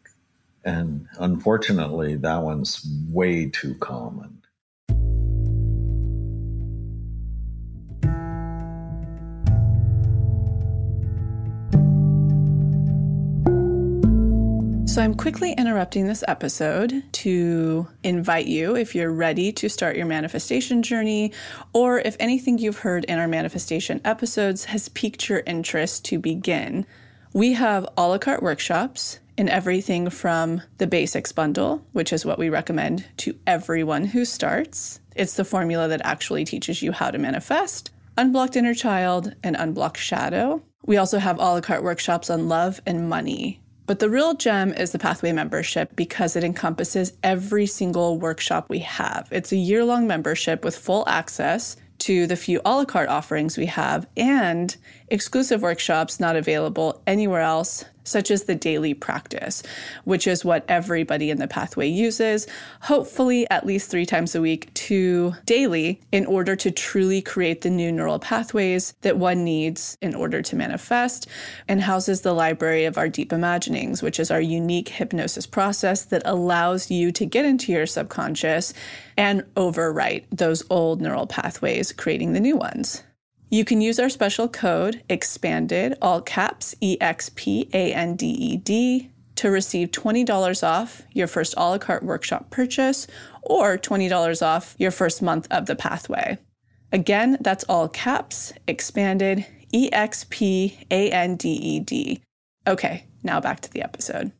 Speaker 1: And unfortunately, that one's way too common.
Speaker 2: So, I'm quickly interrupting this episode to invite you, if you're ready to start your manifestation journey, or if anything you've heard in our manifestation episodes has piqued your interest to begin. We have a la carte workshops in everything from the basics bundle, which is what we recommend to everyone who starts. It's the formula that actually teaches you how to manifest, unblocked inner child, and unblocked shadow. We also have a la carte workshops on love and money, but the real gem is the Pathway membership because it encompasses every single workshop we have. It's a year long membership with full access to the few a la carte offerings we have and exclusive workshops not available anywhere else such as the daily practice, which is what everybody in the pathway uses, hopefully at least three times a week to daily, in order to truly create the new neural pathways that one needs in order to manifest, and houses the library of our deep imaginings, which is our unique hypnosis process that allows you to get into your subconscious and overwrite those old neural pathways, creating the new ones. You can use our special code expanded, all caps E X P A N D E D, to receive $20 off your first a la carte workshop purchase or $20 off your first month of the pathway. Again, that's all caps, expanded, E X P A N D E D. Okay, now back to the episode.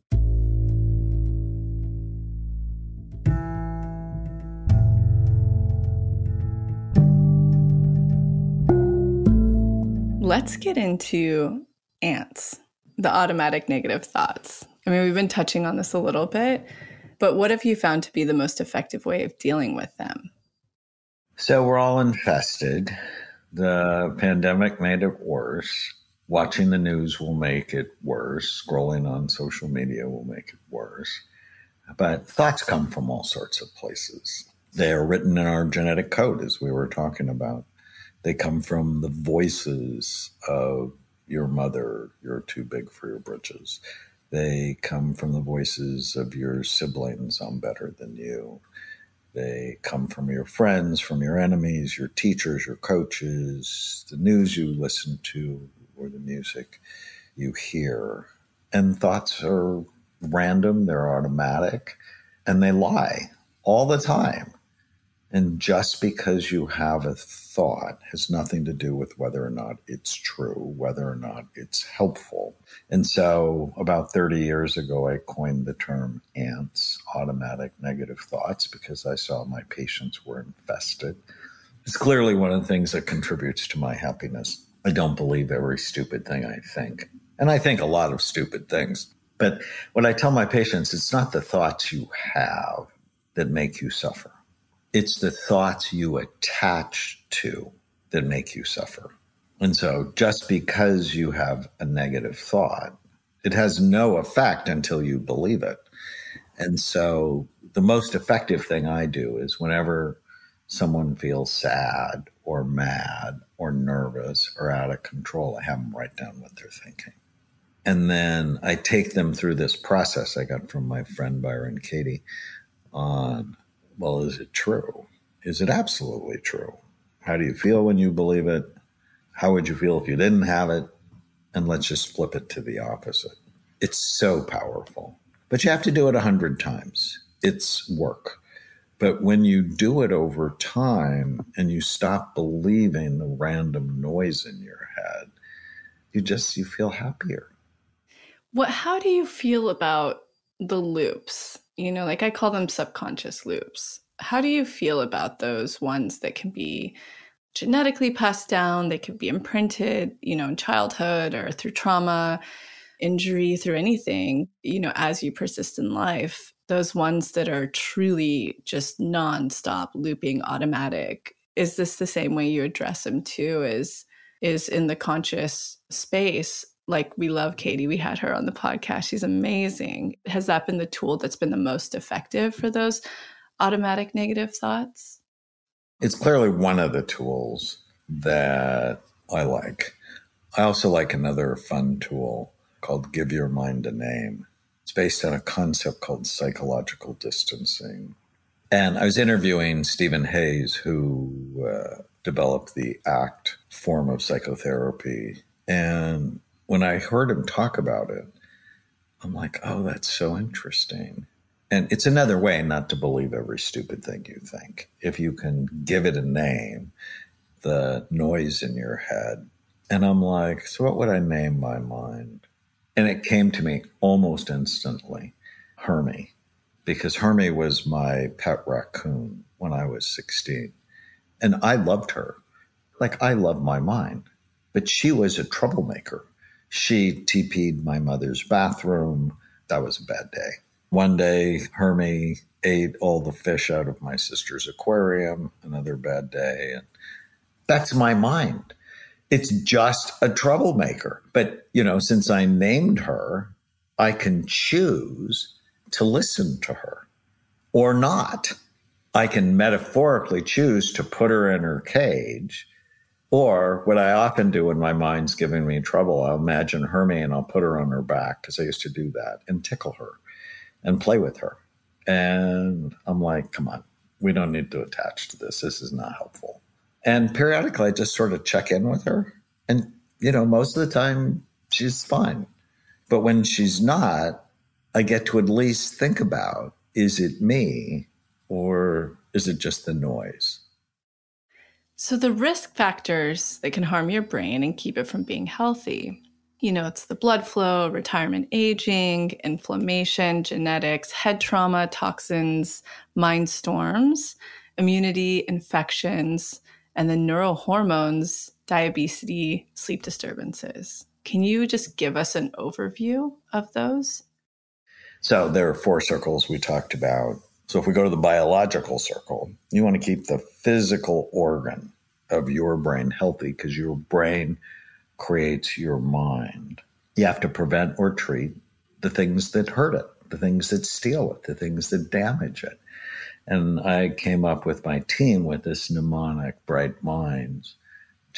Speaker 2: Let's get into ants, the automatic negative thoughts. I mean, we've been touching on this a little bit, but what have you found to be the most effective way of dealing with them?
Speaker 1: So we're all infested. The pandemic made it worse. Watching the news will make it worse. Scrolling on social media will make it worse. But thoughts come from all sorts of places. They are written in our genetic code, as we were talking about They come from the voices of your mother, you're too big for your britches. They come from the voices of your siblings, I'm better than you. They come from your friends, from your enemies, your teachers, your coaches, the news you listen to, or the music you hear. And thoughts are random, they're automatic, and they lie all the time. And just because you have a thought has nothing to do with whether or not it's true, whether or not it's helpful. And so, about 30 years ago, I coined the term ANTS, automatic negative thoughts, because I saw my patients were infested. It's clearly one of the things that contributes to my happiness. I don't believe every stupid thing I think. And I think a lot of stupid things. But what I tell my patients, it's not the thoughts you have that make you suffer it's the thoughts you attach to that make you suffer. And so just because you have a negative thought, it has no effect until you believe it. And so the most effective thing I do is whenever someone feels sad or mad or nervous or out of control, I have them write down what they're thinking. And then I take them through this process I got from my friend Byron Katie on well, is it true? Is it absolutely true? How do you feel when you believe it? How would you feel if you didn't have it? And let's just flip it to the opposite. It's so powerful, but you have to do it a hundred times. It's work. But when you do it over time and you stop believing the random noise in your head, you just you feel happier.
Speaker 2: What how do you feel about the loops? You know, like I call them subconscious loops. How do you feel about those ones that can be genetically passed down? They could be imprinted, you know, in childhood or through trauma, injury, through anything, you know, as you persist in life. Those ones that are truly just nonstop looping automatic. Is this the same way you address them too? Is is in the conscious space like we love Katie. We had her on the podcast. She's amazing. Has that been the tool that's been the most effective for those automatic negative thoughts?
Speaker 1: It's clearly one of the tools that I like. I also like another fun tool called Give Your Mind a Name. It's based on a concept called psychological distancing. And I was interviewing Steven Hayes, who uh, developed the ACT form of psychotherapy. And when I heard him talk about it, I'm like, oh, that's so interesting. And it's another way not to believe every stupid thing you think. If you can give it a name, the noise in your head. And I'm like, so what would I name my mind? And it came to me almost instantly Hermie, because Hermie was my pet raccoon when I was 16. And I loved her. Like I love my mind, but she was a troublemaker. She TP'd my mother's bathroom. That was a bad day. One day, Hermie ate all the fish out of my sister's aquarium. Another bad day. And that's my mind. It's just a troublemaker. But, you know, since I named her, I can choose to listen to her or not. I can metaphorically choose to put her in her cage or what I often do when my mind's giving me trouble, I'll imagine Hermie and I'll put her on her back because I used to do that and tickle her and play with her. And I'm like, come on, we don't need to attach to this. This is not helpful. And periodically, I just sort of check in with her. And, you know, most of the time, she's fine. But when she's not, I get to at least think about is it me or is it just the noise?
Speaker 2: So, the risk factors that can harm your brain and keep it from being healthy you know, it's the blood flow, retirement aging, inflammation, genetics, head trauma, toxins, mind storms, immunity, infections, and then neurohormones, diabetes, sleep disturbances. Can you just give us an overview of those?
Speaker 1: So, there are four circles we talked about so if we go to the biological circle, you want to keep the physical organ of your brain healthy because your brain creates your mind. You have to prevent or treat the things that hurt it, the things that steal it, the things that damage it. And I came up with my team with this mnemonic, Bright Minds,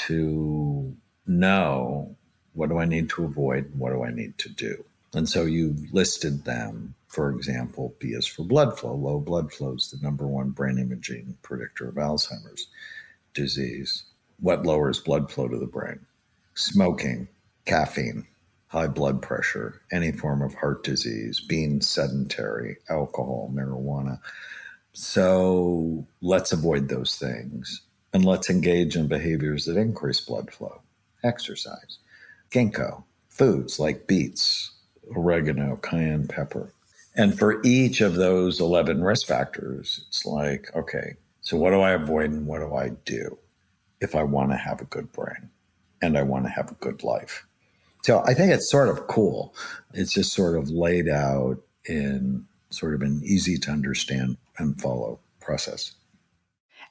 Speaker 1: to know what do I need to avoid what do I need to do. And so you listed them, for example, B is for blood flow. Low blood flow is the number one brain imaging predictor of Alzheimer's disease. What lowers blood flow to the brain? Smoking, caffeine, high blood pressure, any form of heart disease, being sedentary, alcohol, marijuana. So let's avoid those things and let's engage in behaviors that increase blood flow. Exercise, ginkgo, foods like beets, oregano, cayenne pepper. And for each of those 11 risk factors, it's like, okay, so what do I avoid and what do I do if I want to have a good brain and I want to have a good life? So I think it's sort of cool. It's just sort of laid out in sort of an easy to understand and follow process.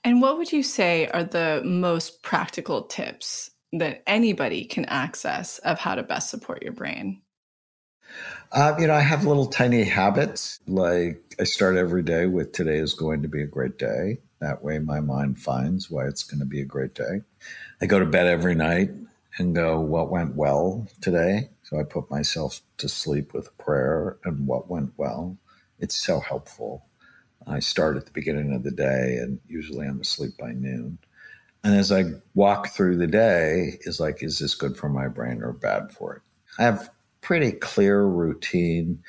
Speaker 2: And what would you say are the most practical tips that anybody can access of how to best support your brain?
Speaker 1: Uh, you know, I have little tiny habits. Like I start every day with today is going to be a great day. That way my mind finds why it's going to be a great day. I go to bed every night and go, what went well today? So I put myself to sleep with prayer and what went well. It's so helpful. I start at the beginning of the day and usually I'm asleep by noon. And as I walk through the day, is like, is this good for my brain or bad for it? I have pretty clear routine.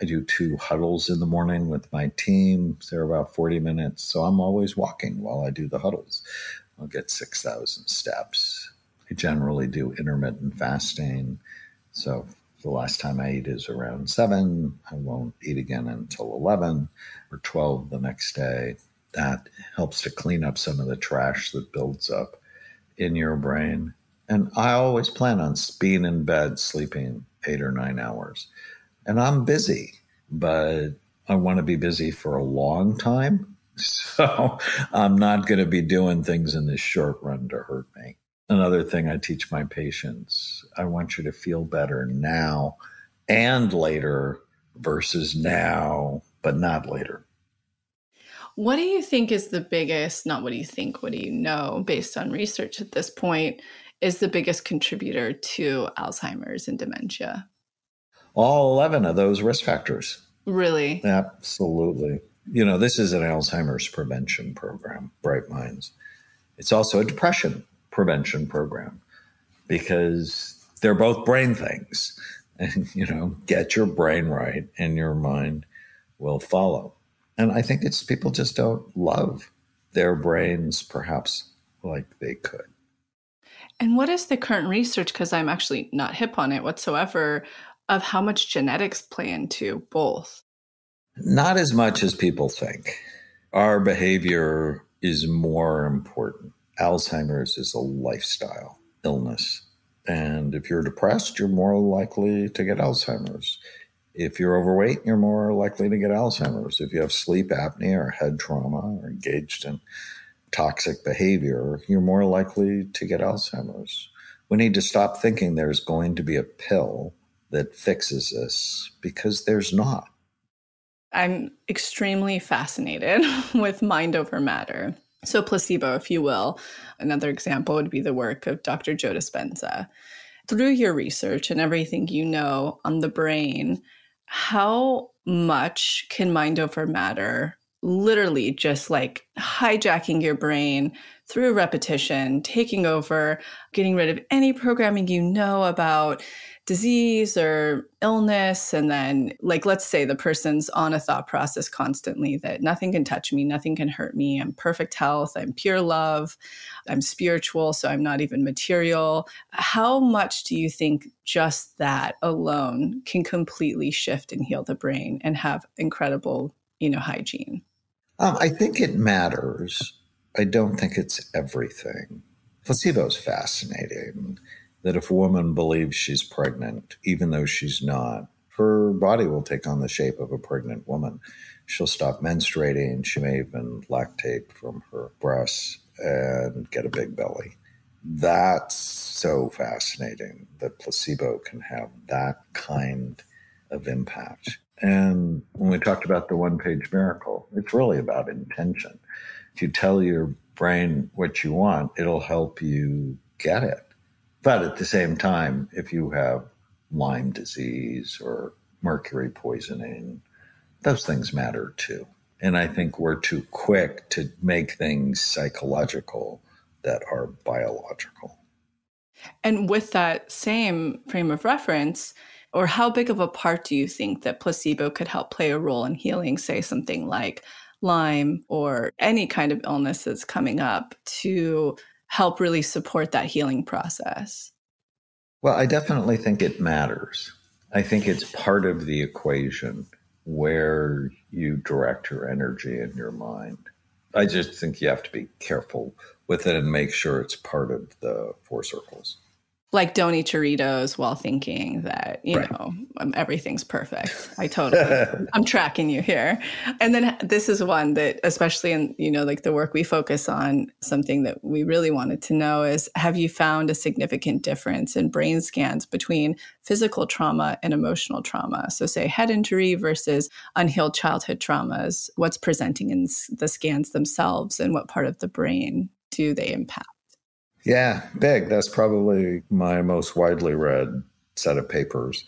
Speaker 1: I do two huddles in the morning with my team. They're about 40 minutes. So I'm always walking while I do the huddles. I'll get 6,000 steps. I generally do intermittent fasting. So the last time I eat is around seven. I won't eat again until 11 or 12 the next day. That helps to clean up some of the trash that builds up in your brain. And I always plan on being in bed sleeping eight or nine hours. And I'm busy, but I want to be busy for a long time. So I'm not going to be doing things in the short run to hurt me another thing I teach my patients. I want you to feel better now and later versus now, but not later.
Speaker 2: What do you think is the biggest, not what do you think, what do you know based on research at this point, is the biggest contributor to Alzheimer's and dementia?
Speaker 1: All 11 of those risk factors.
Speaker 2: Really?
Speaker 1: Absolutely. You know, this is an Alzheimer's prevention program, Bright Minds. It's also a depression prevention program because they're both brain things. And, you know, get your brain right and your mind will follow. And I think it's people just don't love their brains perhaps like they could.
Speaker 2: And what is the current research? Because I'm actually not hip on it whatsoever, of how much genetics play into both?
Speaker 1: Not as much as people think. Our behavior is more important. Alzheimer's is a lifestyle illness. And if you're depressed, you're more likely to get Alzheimer's. If you're overweight, you're more likely to get Alzheimer's. If you have sleep apnea or head trauma or engaged in toxic behavior, you're more likely to get Alzheimer's. We need to stop thinking there's going to be a pill that fixes this because there's not.
Speaker 2: I'm extremely fascinated with mind over matter. So, placebo, if you will. Another example would be the work of Dr. Joe Dispenza. Through your research and everything you know on the brain, how much can mind over matter literally just like hijacking your brain through repetition, taking over, getting rid of any programming you know about disease or illness and then like let's say the person's on a thought process constantly that nothing can touch me nothing can hurt me i'm perfect health i'm pure love i'm spiritual so i'm not even material. How much do you think just that alone can completely shift and heal the brain and have incredible you know hygiene
Speaker 1: um, i think it matters i don't think it's everything placebo is fascinating that if a woman believes she's pregnant, even though she's not, her body will take on the shape of a pregnant woman. She'll stop menstruating. She may even lactate from her breasts and get a big belly. That's so fascinating that placebo can have that kind of impact. And when we talked about the one page miracle, it's really about intention. If you tell your brain what you want, it'll help you get it. But at the same time, if you have Lyme disease or mercury poisoning, those things matter too. And I think we're too quick to make things psychological that are biological.
Speaker 2: And with that same frame of reference, or how big of a part do you think that placebo could help play a role in healing, say, something like Lyme or any kind of illness that's coming up to help really support that healing process?
Speaker 1: Well, I definitely think it matters. I think it's part of the equation where you direct your energy and your mind. I just think you have to be careful with it and make sure it's part of the four circles
Speaker 2: like don't eat Doritos while thinking that you right. know um, everything's perfect. I totally, I'm tracking you here. And then this is one that, especially in you know like the work we focus on, something that we really wanted to know is: Have you found a significant difference in brain scans between physical trauma and emotional trauma? So, say head injury versus unhealed childhood traumas. What's presenting in the scans themselves, and what part of the brain do they impact?
Speaker 1: Yeah, big. That's probably my most widely read set of papers.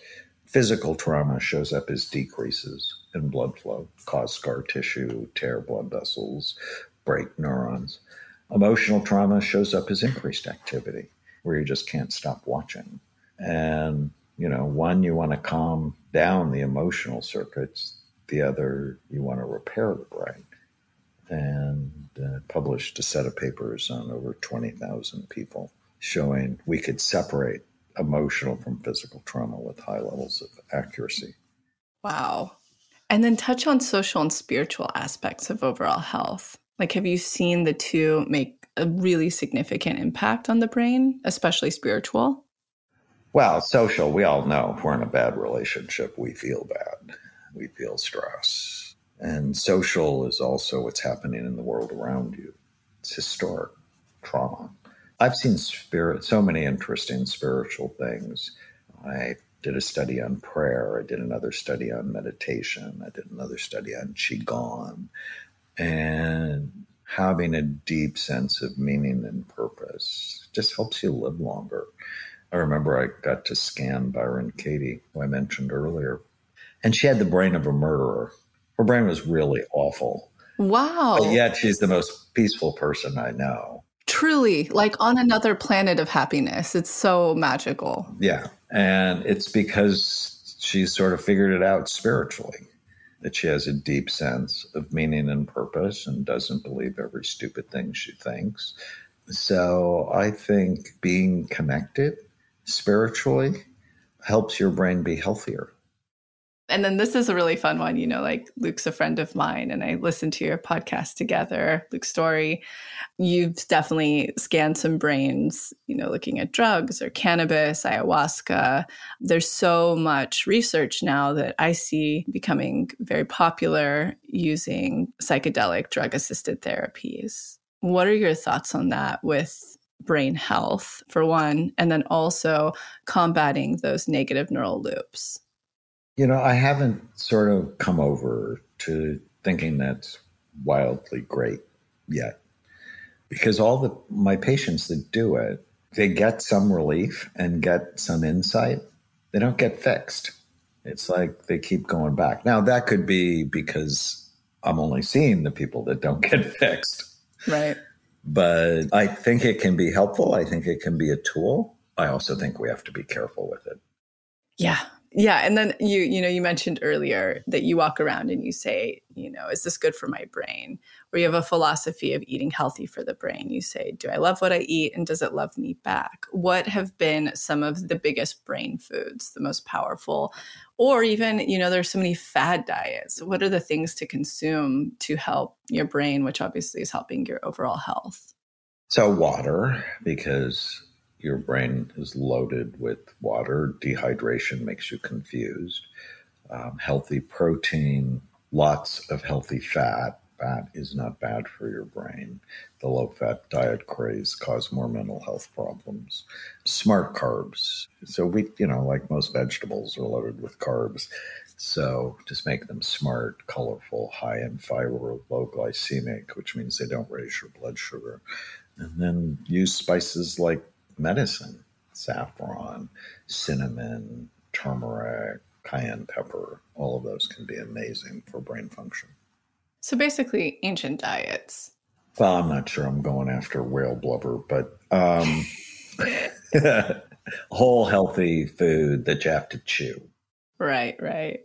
Speaker 1: Physical trauma shows up as decreases in blood flow, cause scar tissue, tear blood vessels, break neurons. Emotional trauma shows up as increased activity, where you just can't stop watching. And, you know, one, you want to calm down the emotional circuits, the other, you want to repair the brain. And uh, published a set of papers on over 20,000 people showing we could separate emotional from physical trauma with high levels of accuracy.
Speaker 2: Wow. And then touch on social and spiritual aspects of overall health. Like, have you seen the two make a really significant impact on the brain, especially spiritual?
Speaker 1: Well, social, we all know if we're in a bad relationship, we feel bad. We feel stress and social is also what's happening in the world around you. It's historic trauma. I've seen spirit, so many interesting spiritual things. I did a study on prayer. I did another study on meditation. I did another study on Qigong. And having a deep sense of meaning and purpose just helps you live longer. I remember I got to scan Byron Katie, who I mentioned earlier, and she had the brain of a murderer. Her brain was really awful.
Speaker 2: Wow.
Speaker 1: But yet she's the most peaceful person I know.
Speaker 2: Truly, like on another planet of happiness. It's so magical.
Speaker 1: Yeah. And it's because she's sort of figured it out spiritually that she has a deep sense of meaning and purpose and doesn't believe every stupid thing she thinks. So I think being connected spiritually helps your brain be healthier
Speaker 2: and then this is a really fun one. You know, like Luke's a friend of mine, and I listened to your podcast together, Luke's story. You've definitely scanned some brains, you know, looking at drugs or cannabis, ayahuasca. There's so much research now that I see becoming very popular using psychedelic drug assisted therapies. What are your thoughts on that with brain health, for one, and then also combating those negative neural loops?
Speaker 1: You know, I haven't sort of come over to thinking that's wildly great yet. Because all the my patients that do it, they get some relief and get some insight. They don't get fixed. It's like they keep going back. Now that could be because I'm only seeing the people that don't get fixed.
Speaker 2: Right.
Speaker 1: But I think it can be helpful. I think it can be a tool. I also think we have to be careful with it.
Speaker 2: Yeah, yeah and then you you know you mentioned earlier that you walk around and you say you know is this good for my brain? Or you have a philosophy of eating healthy for the brain. You say do i love what i eat and does it love me back? What have been some of the biggest brain foods the most powerful? Or even you know there's so many fad diets. What are the things to consume to help your brain which obviously is helping your overall health?
Speaker 1: So water because your brain is loaded with water. Dehydration makes you confused. Um, healthy protein, lots of healthy fat. Fat is not bad for your brain. The low fat diet craze cause more mental health problems. Smart carbs. So we, you know, like most vegetables are loaded with carbs. So just make them smart, colorful, high in fiber, low glycemic, which means they don't raise your blood sugar. And then use spices like medicine saffron, cinnamon, turmeric, cayenne pepper. All of those can be amazing for brain function.
Speaker 2: So basically, ancient diets.
Speaker 1: Well, I'm not sure I'm going after whale blubber, but um, whole healthy food that you have to chew.
Speaker 2: Right, right.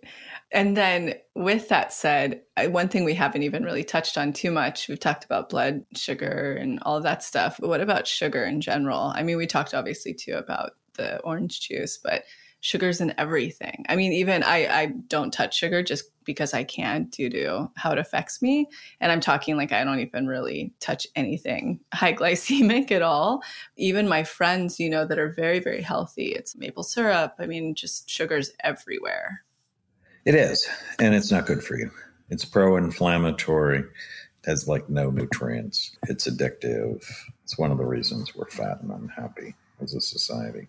Speaker 2: And then, with that said, one thing we haven't even really touched on too much, we've talked about blood sugar and all that stuff. But what about sugar in general? I mean, we talked obviously too about the orange juice, but sugar's in everything. I mean, even I, I don't touch sugar just because I can't due to how it affects me. And I'm talking like I don't even really touch anything high glycemic at all. Even my friends, you know, that are very, very healthy, it's maple syrup. I mean, just sugar's everywhere.
Speaker 1: It is. And it's not good for you. It's pro inflammatory, It has like no nutrients. It's addictive. It's one of the reasons we're fat and unhappy as a society.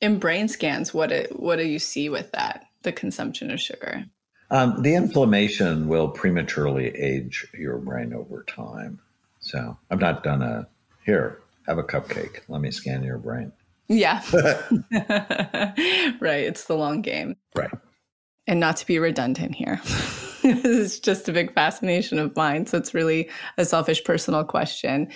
Speaker 2: In brain scans, what do, what do you see with that? The consumption of sugar.
Speaker 1: Um, the inflammation will prematurely age your brain over time. So I've not done a here. Have a cupcake. Let me scan your brain.
Speaker 2: Yeah. right. It's the long game.
Speaker 1: Right.
Speaker 2: And not to be redundant here. it's just a big fascination of mine. So it's really a selfish personal question.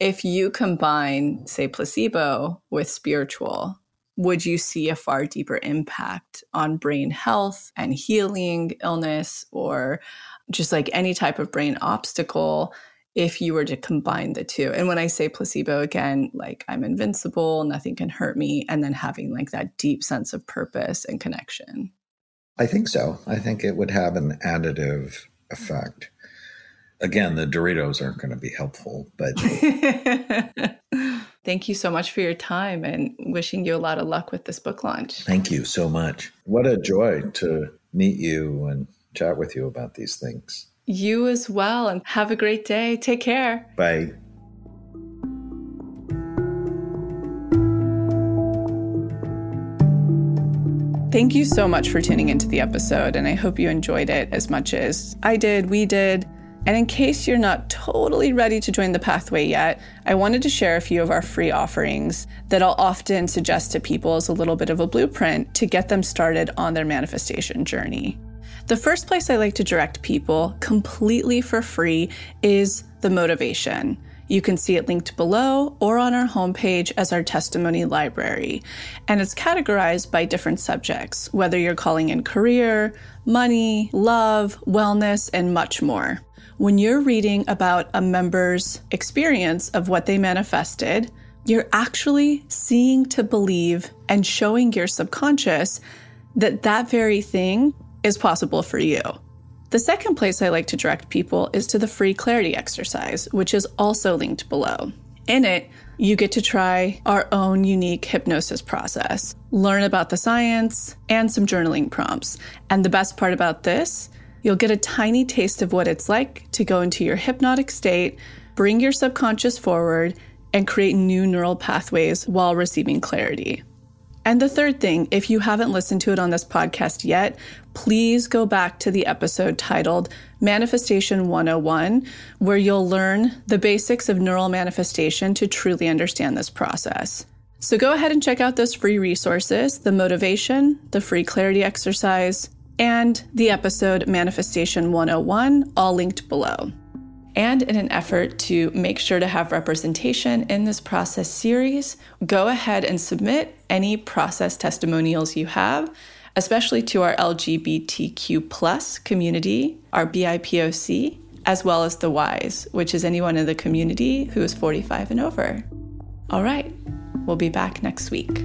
Speaker 2: If you combine, say, placebo with spiritual, would you see a far deeper impact on brain health and healing illness or just like any type of brain obstacle if you were to combine the two. And when I say placebo again, like I'm invincible, nothing can hurt me, and then having like that deep sense of purpose and connection.
Speaker 1: I think so. I think it would have an additive effect. Again, the Doritos aren't going to be helpful, but
Speaker 2: Thank you so much for your time and wishing you a lot of luck with this book launch.
Speaker 1: Thank you so much. What a joy to meet you and chat with you about these things.
Speaker 2: You as well. And have a great day. Take care.
Speaker 1: Bye.
Speaker 2: Thank you so much for tuning into the episode, and I hope you enjoyed it as much as I did, we did. And in case you're not totally ready to join the pathway yet, I wanted to share a few of our free offerings that I'll often suggest to people as a little bit of a blueprint to get them started on their manifestation journey. The first place I like to direct people completely for free is the motivation. You can see it linked below or on our homepage as our testimony library. And it's categorized by different subjects, whether you're calling in career, money, love, wellness, and much more when you're reading about a member's experience of what they manifested, you're actually seeing to believe and showing your subconscious that that very thing is possible for you. The second place I like to direct people is to the free clarity exercise, which is also linked below. In it, you get to try our own unique hypnosis process, learn about the science, and some journaling prompts. And the best part about this You'll get a tiny taste of what it's like to go into your hypnotic state, bring your subconscious forward, and create new neural pathways while receiving clarity. And the third thing, if you haven't listened to it on this podcast yet, please go back to the episode titled Manifestation 101, where you'll learn the basics of neural manifestation to truly understand this process. So go ahead and check out those free resources the motivation, the free clarity exercise, and the episode Manifestation 101, all linked below. And in an effort to make sure to have representation in this process series, go ahead and submit any process testimonials you have, especially to our LGBTQ plus community, our BIPOC, as well as the WISE, which is anyone in the community who is 45 and over. All right, we'll be back next week.